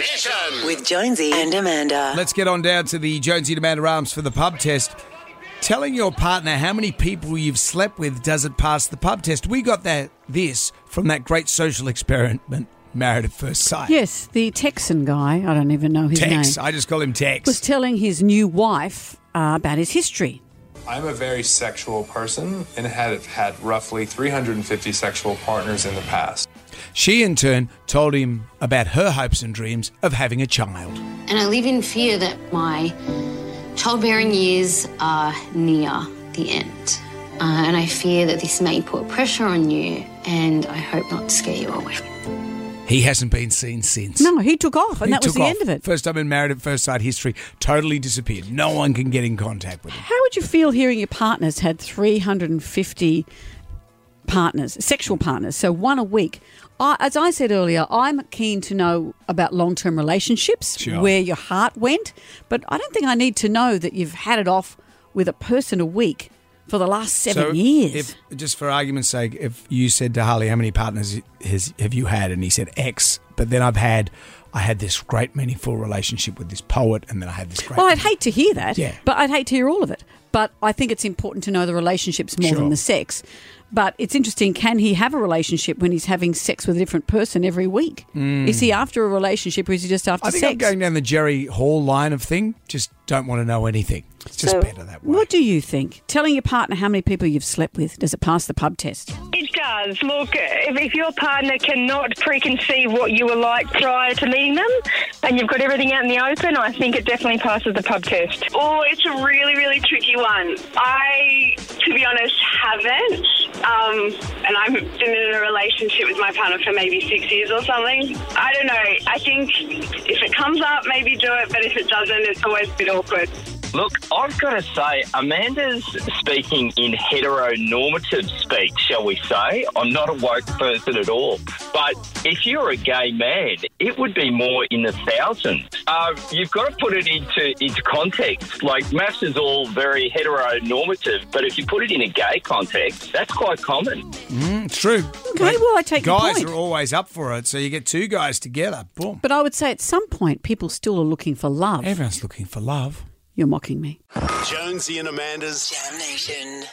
Mission. With Jonesy and Amanda. Let's get on down to the Jonesy and Amanda Arms for the pub test. Telling your partner how many people you've slept with doesn't pass the pub test. We got that this from that great social experiment, Married at First Sight. Yes, the Texan guy, I don't even know his Tex. name, I just call him Tex. was telling his new wife uh, about his history. I'm a very sexual person and have had roughly 350 sexual partners in the past. She, in turn, told him about her hopes and dreams of having a child. And I live in fear that my childbearing years are near the end. Uh, and I fear that this may put pressure on you, and I hope not to scare you away. He hasn't been seen since. No, he took off, and He that was the off. end of it. First time in Married at First Sight history, totally disappeared. No one can get in contact with him. How would you feel hearing your partners had 350 partners, sexual partners, so one a week? I, as I said earlier, I'm keen to know about long term relationships, Sure. where your heart went, but I don't think I need to know that you've had it off with a person a week for the last seven so years. If, just for argument's sake, if you said to Harley, how many partners has, have you had? And he said X, but then I've had, I had this great meaningful relationship with this poet, and then I had this great. well, I'd hate to hear that, Yeah. but I'd hate to hear all of it. But I think it's important to know the relationships more Sure. than the sex. But it's interesting. Can he have a relationship when he's having sex with a different person every week? Hmm. Is he after a relationship, or is he just after. I think sex? I'm going down the Jerry Hall line of thing. Just don't want to know anything. It's just So, better that way. What do you think? Telling your partner how many people you've slept with does it pass the pub test? It does. Look, if, if your partner cannot preconceive what you were like prior to meeting them and you've got everything out in the open, I think it definitely passes the pub test. Oh, it's a really, really tricky one. I, to be honest, haven't. Um, and I've been in a relationship with my partner for maybe six years or something. I don't know. I think if it comes up, maybe do it. But if it doesn't, it's always a bit awkward. Look, I've got to say, Amanda's speaking in heteronormative speak, shall we say. I'm not a woke person at all. But if you're a gay man, it would be more in the thousands. Uh, you've got to put it into, into context. Like, maths is all very heteronormative, but if you put it in a gay context, that's quite common. Mm, it's true. Okay, well, I take your Guys point. are always up for it, so you get two guys together. Boom. But I would say at some point, people still are looking for love. Everyone's looking for love. You're mocking me. Jonesy and Amanda's Jam Nation.